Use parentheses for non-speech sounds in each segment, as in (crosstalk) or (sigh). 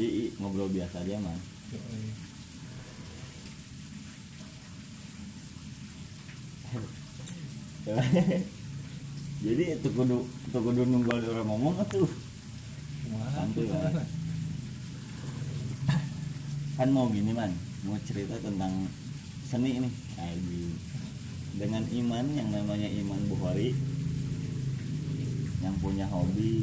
jadi ngobrol biasa aja man (laughs) jadi itu kudu itu kudu nunggu orang ngomong atuh Santuy, Bang. kan mau gini man. Mau cerita tentang seni nih Aji. dengan iman yang namanya iman Bukhari yang punya hobi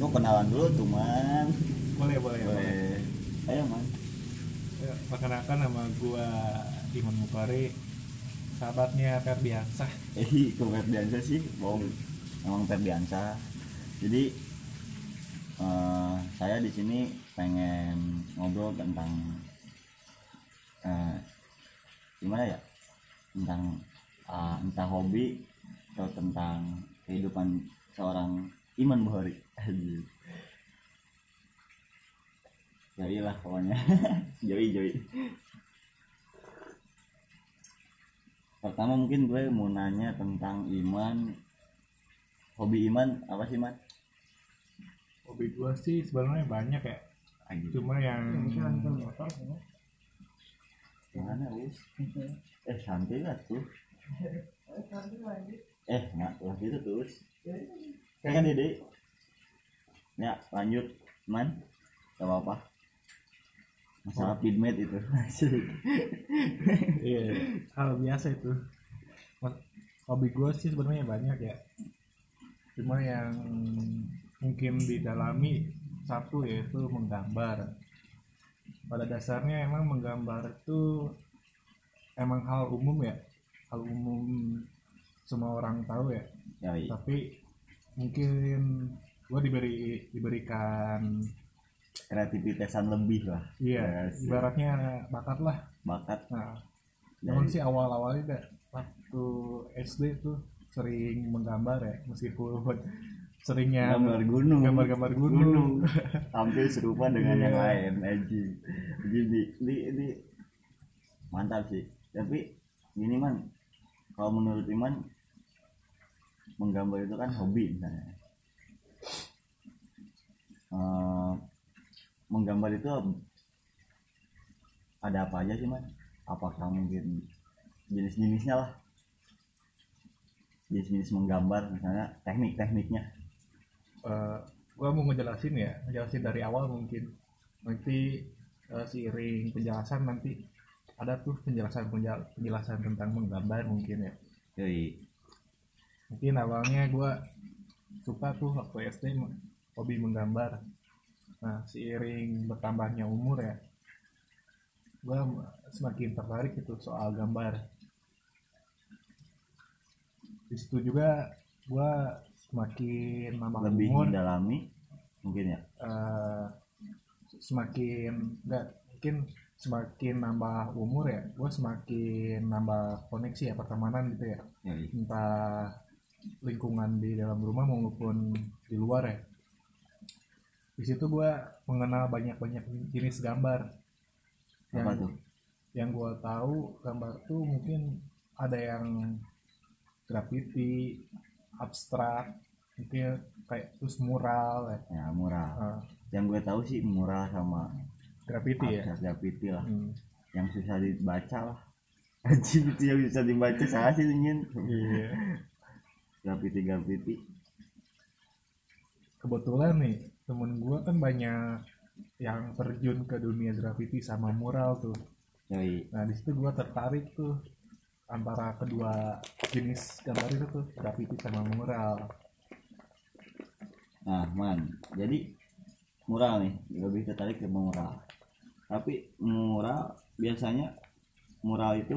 lu kenalan dulu tuh man. Boleh boleh boleh. boleh. Ayo man. Ya, perkenalkan nama gua Iman Mukari sahabatnya Ferdiansa eh (laughs) kok Ferdiansa sih? Bohong. Emang Ferdiansa jadi eh, saya di sini pengen ngobrol tentang eh, gimana ya? Tentang eh, entah hobi atau tentang kehidupan seorang Iman Bukhari. Yoi lah pokoknya. (laughs) Joi Joi Pertama mungkin gue mau nanya tentang Iman. Hobi Iman apa sih Man? hobi gua sih sebenarnya banyak ya. Cuma yang Gimana Us? Eh santai lah tuh. (laughs) Eh nggak lah gitu tuh kan Dede Ya lanjut. Man Gak apa-apa. Masalah feedmate itu. Asik. (laughs) iya. Hal biasa itu. Hobi gua sih sebenarnya banyak ya. Cuma yang mungkin didalami satu yaitu menggambar. Pada dasarnya emang menggambar itu emang hal umum ya. Hal umum semua orang tahu ya. Yoi. Tapi mungkin gua diberi diberikan Kreativitasan lebih lah. Iya Asik. ibaratnya bakat lah. Bakat. Nah Emang sih awal-awalnya dah, waktu SD tuh sering menggambar ya meskipun (laughs) seringnya gambar gunung. gambar-gambar gunung. hampir (laughs) serupa dengan yang Iya. lain Aji jadi di, di mantap sih. Tapi gini man kalau menurut Iman menggambar itu kan hobi misalnya Eh, menggambar itu ada apa aja sih man apakah mungkin jenis-jenisnya lah jenis-jenis menggambar misalnya teknik-tekniknya Eh, gua mau ngejelasin ya, ngejelasin dari awal mungkin. Nanti eh, seiring penjelasan nanti ada tuh penjelasan penjel- penjelasan tentang menggambar mungkin ya. Yoi. Mungkin awalnya gua suka tuh waktu SD hobi menggambar. Nah, seiring bertambahnya umur ya, gua semakin tertarik itu soal gambar. Di situ juga gua semakin nambah lebih umur, mendalami mungkin ya eh, semakin enggak mungkin semakin nambah umur ya, gua semakin nambah koneksi ya pertemanan gitu ya Yoi. entah lingkungan di dalam rumah maupun di luar ya. Di situ gue mengenal banyak-banyak jenis gambar. Yang apa tuh? yang gue tahu gambar tuh mungkin ada yang graffiti abstrak mungkin kayak terus mural ya. Ya mural. Ah, yang gue tahu sih mural sama graffiti ya? graffiti lah. Hmm, yang susah dibaca lah. (laughs) Anjing itu yang bisa dibaca salah sih ingin iya graffiti graffiti kebetulan nih temen gue kan banyak yang terjun ke dunia graffiti sama mural tuh Yoi. Nah di situ gue tertarik tuh antara kedua jenis gambar itu tuh graffiti sama mural. nah man jadi mural nih lebih tertarik ke mural tapi mural biasanya mural itu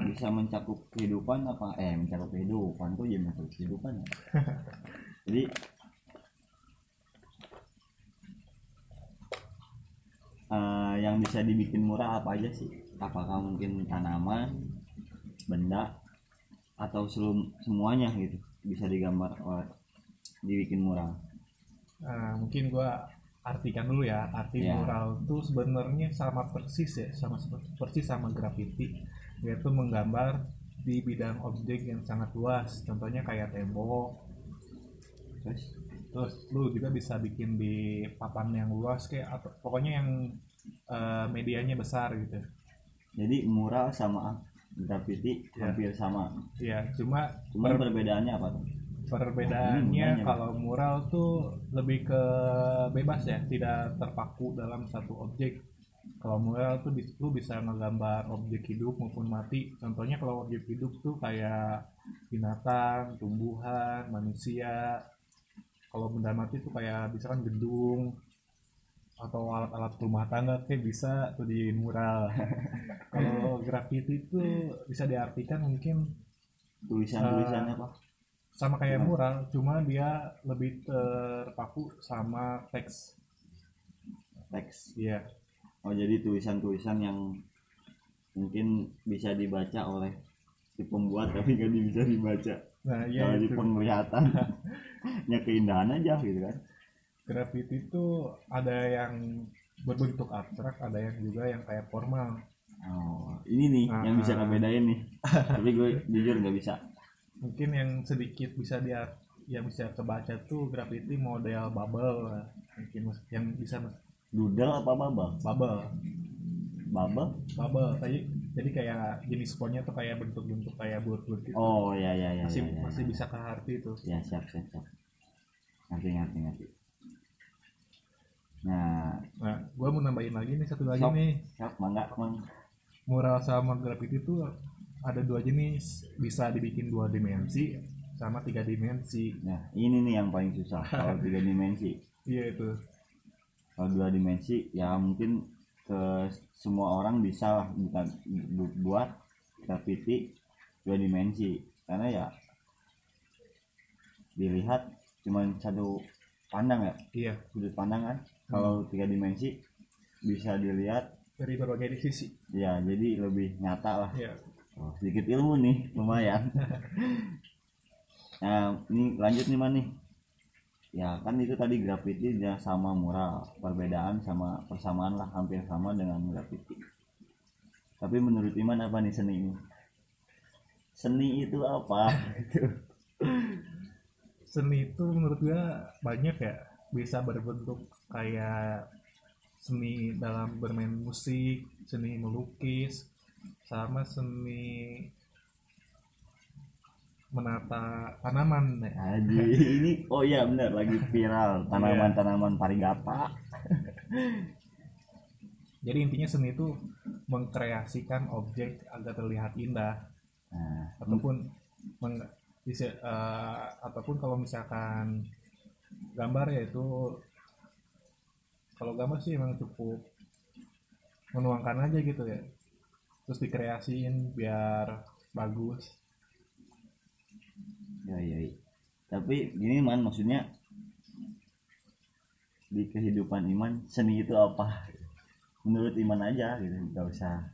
bisa mencakup kehidupan apa? Eh mencakup kehidupan. Kok jadi mencakup kehidupan ya? (laughs) Jadi eh, yang bisa dibikin mural apa aja sih? Apakah mungkin tanaman benda atau selum semuanya gitu bisa digambar oleh dibikin mural? Nah mungkin gue artikan dulu ya arti Ya. mural tuh sebenarnya sama persis ya sama seperti persis sama graffiti yaitu menggambar di bidang objek yang sangat luas. Contohnya kayak tembok. Terus? Terus lu juga bisa bikin di papan yang luas kayak atau pokoknya yang eh, medianya besar gitu. Jadi mural sama graffiti Ya. hampir sama. Ya cuma cuman Per- perbedaannya apa tuh perbedaannya Hmm, kalau mural tuh lebih ke bebas ya tidak terpaku dalam satu objek. Kalau mural tuh lu bisa ngegambar objek hidup maupun mati. Contohnya kalau objek hidup tuh kayak binatang tumbuhan manusia. Kalau benda mati tuh kayak misalkan gedung atau alat-alat rumah tangga kayak bisa tuh di mural. (laughs) Kalau graffiti itu bisa diartikan mungkin tulisan-tulisannya Eh, apa sama kayak Gimana? mural cuma dia lebih terpaku sama teks. Teks? Iya. Oh jadi tulisan-tulisan yang mungkin bisa dibaca oleh si pembuat (laughs) tapi nggak bisa dibaca. Nah iya kalau di itu. penglihatan (laughs) ya keindahan aja gitu kan. Graffiti itu ada yang berbentuk abstrak ada yang juga yang kayak formal. Oh ini nih yang bisa Ah. ngebedain nih. (laughs) Tapi gue jujur nggak bisa mungkin yang sedikit bisa dia yang bisa kebaca tuh graffiti model bubble mungkin yang bisa doodle apa bubble? Bubble. Bubble? Bubble. Tadi jadi kayak jenis fontnya tuh kayak bentuk-bentuk kayak bulat-bulat gitu. Oh ya ya ya masih ya, ya, masih ya. bisa ke arti itu ya siap siap siap. Ngerti ngerti ngerti. Nah. Nah gue mau nambahin lagi nih satu lagi nih. Siap mangga mang mural sama graffiti itu ada dua jenis. Bisa dibikin dua dimensi sama tiga dimensi. Nah ini nih yang paling susah kalau tiga (laughs) dimensi. Iya itu. Kalau dua dimensi ya mungkin ke semua orang bisa lah bukan bu- buat graffiti dua dimensi. Karena ya dilihat cuman satu pandang ya? Iya. Sudut pandang kan? Kalau tiga dimensi bisa dilihat dari berbagai sisi. Ya jadi lebih nyata lah. Iya Sedikit ilmu nih lumayan. Nah ini lanjut nih man nih. Ya kan itu tadi graffiti dia sama mural. Perbedaan sama persamaan lah hampir sama dengan graffiti tapi menurut Iman apa nih seni ini? Seni itu apa? (laughs) Seni itu menurut gue banyak ya. Bisa berbentuk kayak seni dalam bermain musik seni melukis sama seni menata tanaman ya. Haji ini oh iya benar lagi viral. Tanaman-tanaman parigata. Jadi intinya seni itu mengkreasikan objek agar terlihat indah. Nah, ataupun meng, bisa, eh, ataupun kalau misalkan gambar ya itu kalau gambar sih emang cukup menuangkan aja gitu ya terus dikreasiin biar bagus. Ya ya ya. tapi gini man maksudnya di kehidupan iman seni itu apa? Menurut iman aja gitu. Nggak usah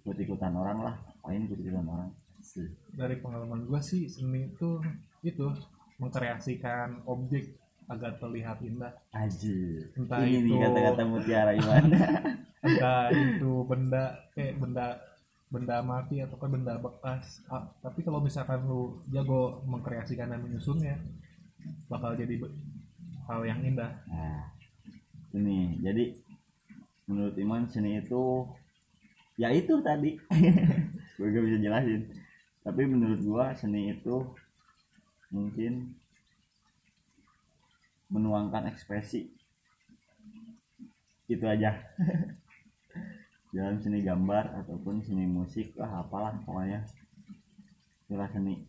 ikut ikutan orang lah. Apain ikut ikutan orang. Sih. dari pengalaman gua sih seni itu itu mengkreasikan objek agar terlihat indah Aji Entah ini itu- kata-kata mutiara iman (laughs) entah itu benda kayak benda benda mati atau kan benda bekas. Ah, tapi kalau misalkan lu jago mengkreasikan dan menyusunnya bakal jadi hal yang indah. Nah ini jadi menurut iman seni itu ya itu tadi. (laughs) Gue gak bisa jelasin. Tapi menurut gua seni itu mungkin menuangkan ekspresi. Itu aja. (laughs) Dalam seni gambar ataupun seni musik lah apalah pokoknya. Itulah seni.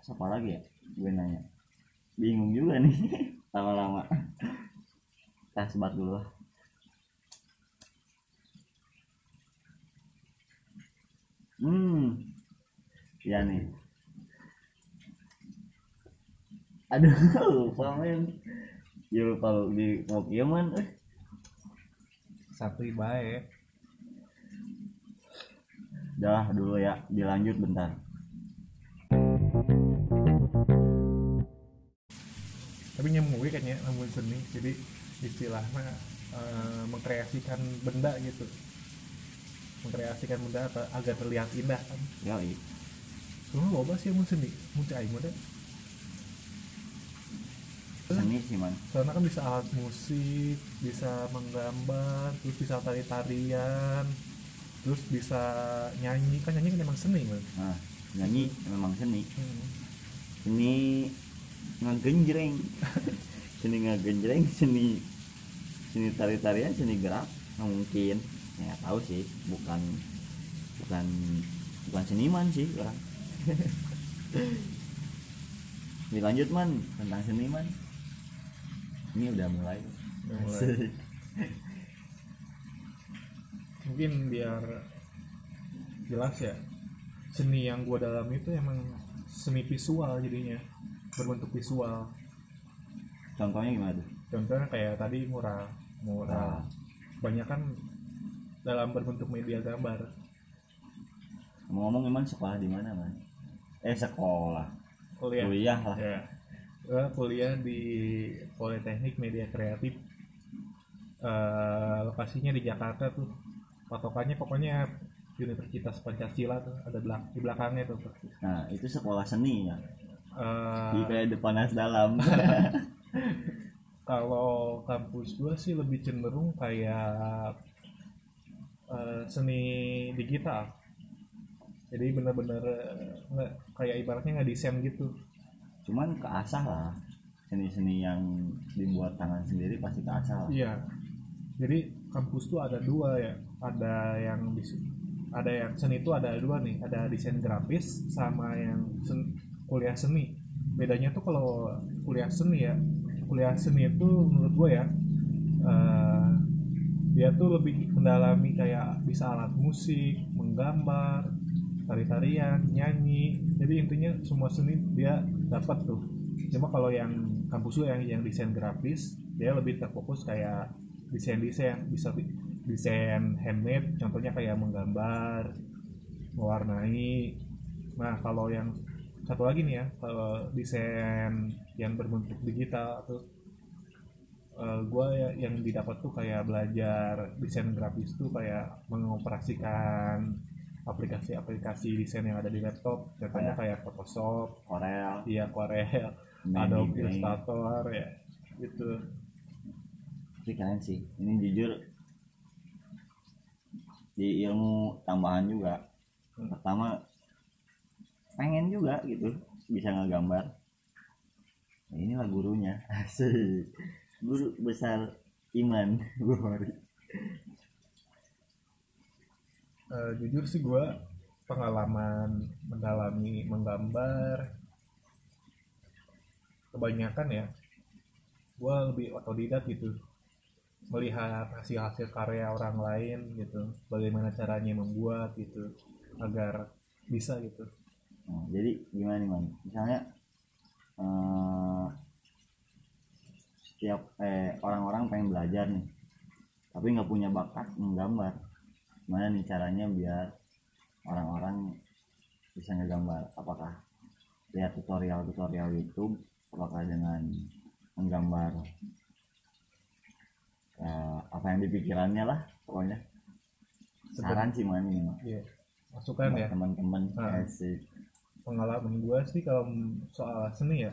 Siapa lagi ya? Gue nanya. Bingung juga nih (laughs) lama-lama. Kita sebat dulu lah. Hmm. Ya nih aduh lupa men. Yo kalau di mau kiaman eh. Satu baik dah dulu ya. Dilanjut bentar. Tapi nyambung gue kayaknya namun seni. Jadi istilahnya eh, mengkreasikan benda gitu. Mengkreasikan benda agar terlihat indah kan? Yoi. Soalnya loba sih mun seni. Mun cai. Seni sih man. Karena kan bisa alat musik bisa menggambar terus bisa tari tarian terus bisa nyanyi. Kan nyanyi kan emang seni man. Nah nyanyi memang seni. Hmm. seni ngegenjreng. (laughs) Seni ngegenjreng seni seni tari tarian seni gerak. Nggak mungkin. Ya tahu sih. Bukan bukan bukan seniman sih orang. (laughs) Dilanjut man tentang seniman ini udah mulai. Udah mulai. mungkin biar jelas ya seni yang gua dalam itu emang seni visual jadinya berbentuk visual. Contohnya gimana tuh? Contohnya kayak tadi mural mural Ah. banyak kan dalam berbentuk media gambar. Ngomong-ngomong emang sekolah di mana man? Eh sekolah. Kuliah. Kuliah lah. Ya Gua kuliah di Politeknik Media Kreatif. Eh, lokasinya di Jakarta tuh. Patokannya pokoknya Universitas Pancasila tuh ada belak di belakangnya tuh. Nah itu sekolah seni ya? Eh, di kayak depanas dalam. (laughs) Kalau kampus gua sih lebih cenderung kayak eh, seni digital. Jadi bener-bener nggak kayak ibaratnya nggak desain gitu cuman keasah lah. Seni-seni yang dibuat tangan sendiri pasti keasah lah. Iya. Jadi kampus tuh ada dua ya. Ada yang ada yang seni itu ada dua nih. Ada desain grafis sama yang sen- kuliah seni. Bedanya tuh kalau kuliah seni ya kuliah seni itu menurut gue ya eh, dia tuh lebih mendalami kayak bisa alat musik menggambar tari-tarian nyanyi. Jadi intinya semua seni dia dapat tuh. Cuma kalau yang kampus gue yang yang desain grafis dia lebih terfokus kayak desain desain bisa desain handmade contohnya kayak menggambar mewarnai. Nah kalau yang satu lagi nih ya kalau desain yang berbentuk digital atau gue ya, yang didapat tuh kayak belajar desain grafis tuh kayak mengoperasikan aplikasi-aplikasi desain yang ada di laptop contohnya kayak Photoshop, Korel iya Corel, Adobe Illustrator ya gitu. Tapi keren sih. Ini jujur di ilmu tambahan juga. Hmm. pertama pengen juga gitu. Bisa ngegambar. Nah, inilah gurunya. (laughs) Guru besar iman (laughs) Bukhari Eh, jujur sih gue pengalaman mendalami menggambar kebanyakan ya gue lebih otodidak gitu. Melihat hasil-hasil karya orang lain gitu bagaimana caranya membuat gitu agar bisa gitu. Nah, jadi gimana nih man misalnya eh, setiap eh, orang-orang pengen belajar nih tapi nggak punya bakat menggambar gimana nih caranya biar orang-orang bisa ngegambar? Apakah lihat tutorial-tutorial YouTube? Apakah dengan menggambar eh, apa yang dipikirannya lah pokoknya? Saran sih man ini Mas. Iya. masukan ya. teman-teman Ah. asik. Pengalaman gue sih kalau soal seni ya.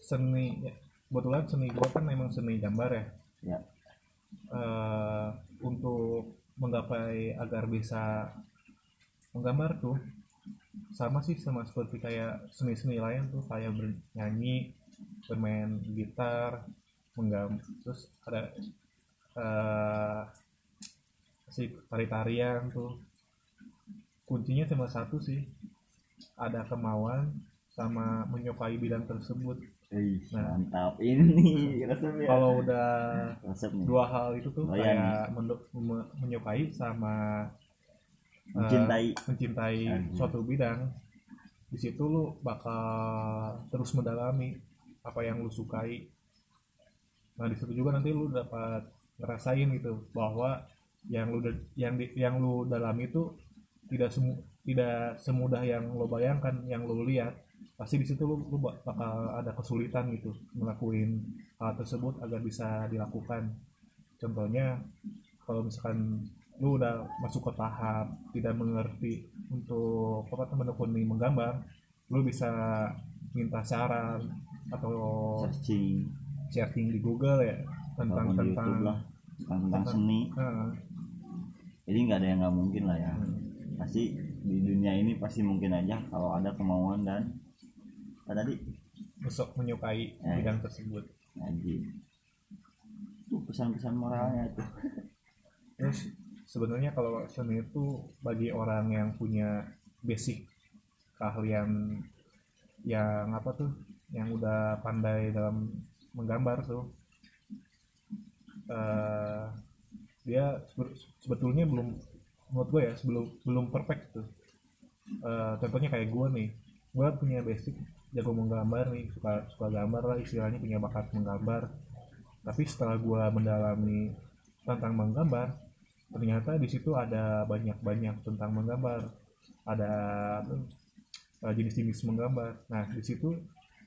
Seni ya, kebetulan seni gue kan memang seni gambar ya. Ya. Eh, untuk menggapai agar bisa menggambar tuh. Sama sih sama seperti kayak seni-seni lain tuh kayak bernyanyi bermain gitar menggam terus ada eh si tari-tarian tuh. Kuncinya cuma satu sih ada kemauan sama menyukai bidang tersebut Ih, Nah. mantap. (laughs) Ini resepnya kalau udah resep nih. dua hal itu tuh iya kayak mendu- me- menyukai sama eh, mencintai. mencintai Anjing. suatu bidang di situ lu bakal terus mendalami apa yang lu sukai. Nah di situ juga nanti lu dapat ngerasain gitu bahwa yang lu yang di, yang lu dalami itu tidak semu tidak semudah yang lo bayangkan yang lu lihat pasti di situ lu, lu bak- bakal ada kesulitan gitu ngelakuin hal tersebut agar bisa dilakukan contohnya kalau misalkan lu udah masuk ke tahap tidak mengerti untuk apa menekuni menggambar lu bisa minta saran atau searching searching di Google ya tentang di tentang lah tentang, tentang seni Heeh. jadi nggak ada yang nggak mungkin lah ya Hmm. pasti di dunia ini pasti mungkin aja kalau ada kemauan dan apa tadi besok menyukai Eh. bidang tersebut. Ngaji tuh pesan-pesan moralnya tuh (laughs) terus sebenarnya kalau seni itu bagi orang yang punya basic keahlian yang apa tuh yang udah pandai dalam menggambar tuh eh dia sebe- sebetulnya belum menurut gue ya sebelum belum perfect tuh. Eh, contohnya kayak gue nih gue punya basic jago menggambar nih suka suka gambar lah istilahnya punya bakat menggambar. Tapi setelah gue mendalami tentang menggambar ternyata di situ ada banyak-banyak tentang menggambar. Ada eh, jenis-jenis menggambar. Nah di situ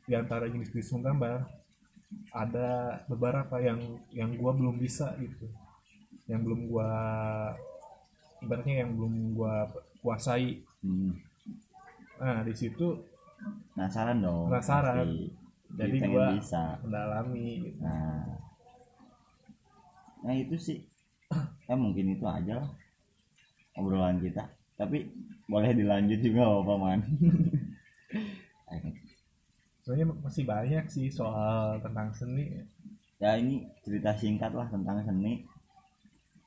di antara jenis-jenis menggambar ada beberapa yang yang gua belum bisa gitu. Yang belum gua ibaratnya yang belum gua kuasai. Hmm. nah di situ penasaran dong Penasaran. pasti. Jadi gua- bisa. mendalami gitu. nah. Nah itu sih. Ya mungkin itu aja lah obrolan kita. Tapi boleh dilanjut juga apa man sebenarnya (laughs) masih banyak sih soal tentang seni. Ya ini cerita singkat lah tentang seni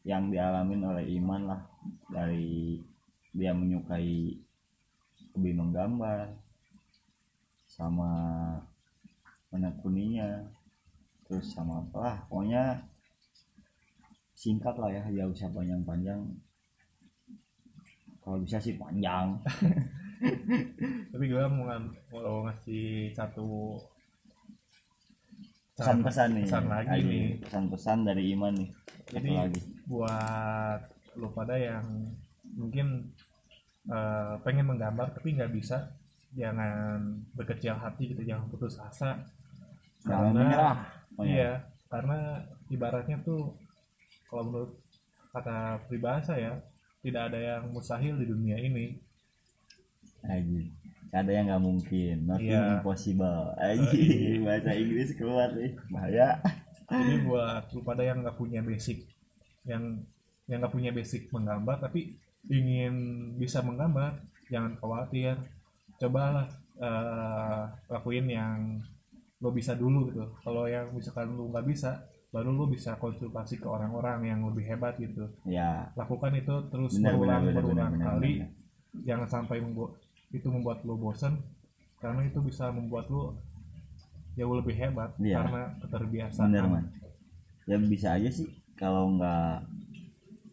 yang dialamin oleh Iman lah dari dia menyukai hobi menggambar sama menekuninya terus sama apa lah pokoknya singkat lah ya ya usah panjang-panjang. Kalau bisa sih panjang. (laughs) Tapi gue mau, mau ngasih satu pesan-pesan nih pesan lagi Ayo, nih. pesan-pesan dari Iman nih Jadi lagi. buat lo pada yang mungkin eh, pengen menggambar tapi nggak bisa, jangan berkecil hati gitu, jangan putus asa. jangan menyerah Oh, ya. Iya, karena ibaratnya tuh kalau menurut kata peribahasa ya, tidak ada yang mustahil di dunia ini. Aji. Ada yang nggak mungkin, nothing Iya. impossible. Aji, bahasa Inggris keluar nih, bahaya. Jadi buat lu pada yang nggak punya basic, yang yang nggak punya basic menggambar tapi ingin bisa menggambar, jangan khawatir. Cobalah eh, lakuin yang lo bisa dulu gitu. Kalau yang misalkan lu nggak bisa, baru lu bisa konsultasi ke orang-orang yang lebih hebat gitu. Ya, Lakukan itu terus benar benar berulang benar benar berulang benar. kali. benar. Jangan sampai membuat itu membuat lo bosan karena itu bisa membuat lo jauh lebih hebat Iya. karena keterbiasaan. Benar man. Ya bisa aja sih kalau nggak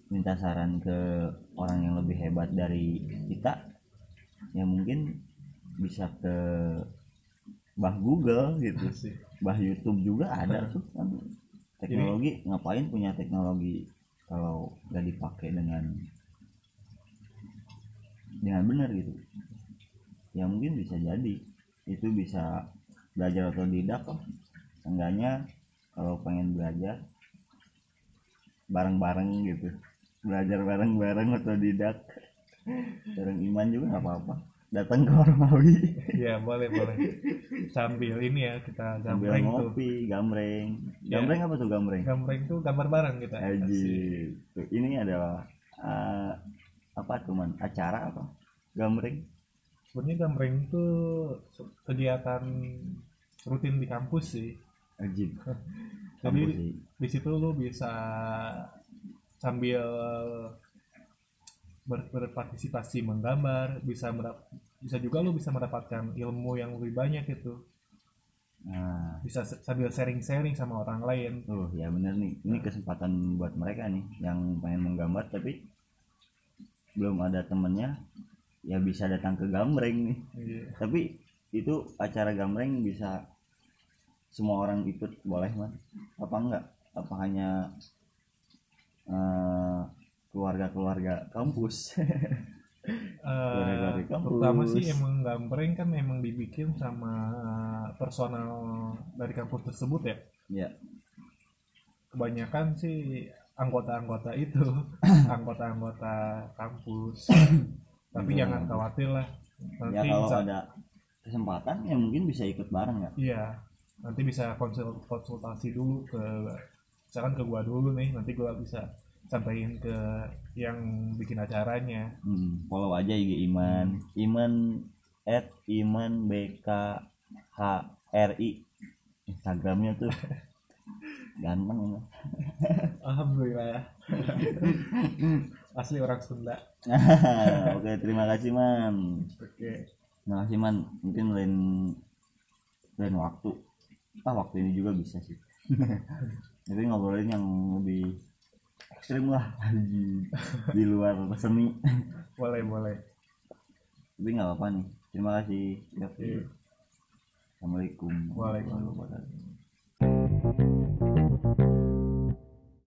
minta saran ke orang yang lebih hebat dari kita, ya mungkin bisa ke bah Google gitu, Sih. bah YouTube juga ada tuh. kan. Teknologi ngapain punya teknologi kalau nggak dipakai dengan dengan benar gitu? Ya mungkin bisa jadi. Itu bisa belajar otodidak kok. Enggaknya kalau pengen belajar bareng-bareng gitu. Belajar bareng-bareng otodidak. Bareng iman juga nggak apa-apa datang ke Ormawi Iya boleh boleh. Sambil ini ya kita sambil gambreng tuh. ngopi gambreng Ya. gambreng apa tuh gambreng Gambreng tuh gambar bareng kita. Aji Tuh, ini adalah eh, apa tuh man acara apa gambreng Sebenarnya gambreng itu kegiatan rutin di kampus sih. Aji (laughs) Jadi di situ lu bisa sambil ber- berpartisipasi menggambar, bisa bisa juga lu bisa mendapatkan ilmu yang lebih banyak itu. nah Bisa sambil sharing-sharing sama orang lain. Oh ya bener nih, ini kesempatan buat mereka nih yang pengen menggambar tapi belum ada temennya, ya bisa datang ke gambreng nih. Iya. Tapi itu acara gambreng bisa semua orang ikut boleh man? Apa enggak? Apa hanya eh, keluarga-keluarga kampus? (laughs) Eh, Keluarga-keluarga kampus. pertama sih emang gambreng kan emang dibikin sama personal dari kampus tersebut ya. ya, Kebanyakan sih anggota-anggota itu, (coughs) anggota-anggota kampus. (coughs) Tapi jangan khawatir lah. ya Nanti kalau bisa- ada kesempatan ya mungkin bisa ikut bareng ya iya nanti bisa konsul konsultasi dulu ke misalkan ke gua dulu nih nanti gua bisa sampaikan ke yang bikin acaranya. Hmm, follow aja IG Iman. Iman at Iman BKHRI Instagramnya tuh (laughs) ganteng. Alhamdulillah ya. Asli orang Sunda. (laughs) Oke terima kasih man. Oke. Terima kasih man. Mungkin lain lain waktu. Ah waktu ini juga bisa sih. (laughs) Tapi ngobrolin yang lebih ekstrim lah di, di luar seni boleh boleh tapi nggak apa-apa nih terima kasih. Iya. assalamualaikum Waalaikumsalam.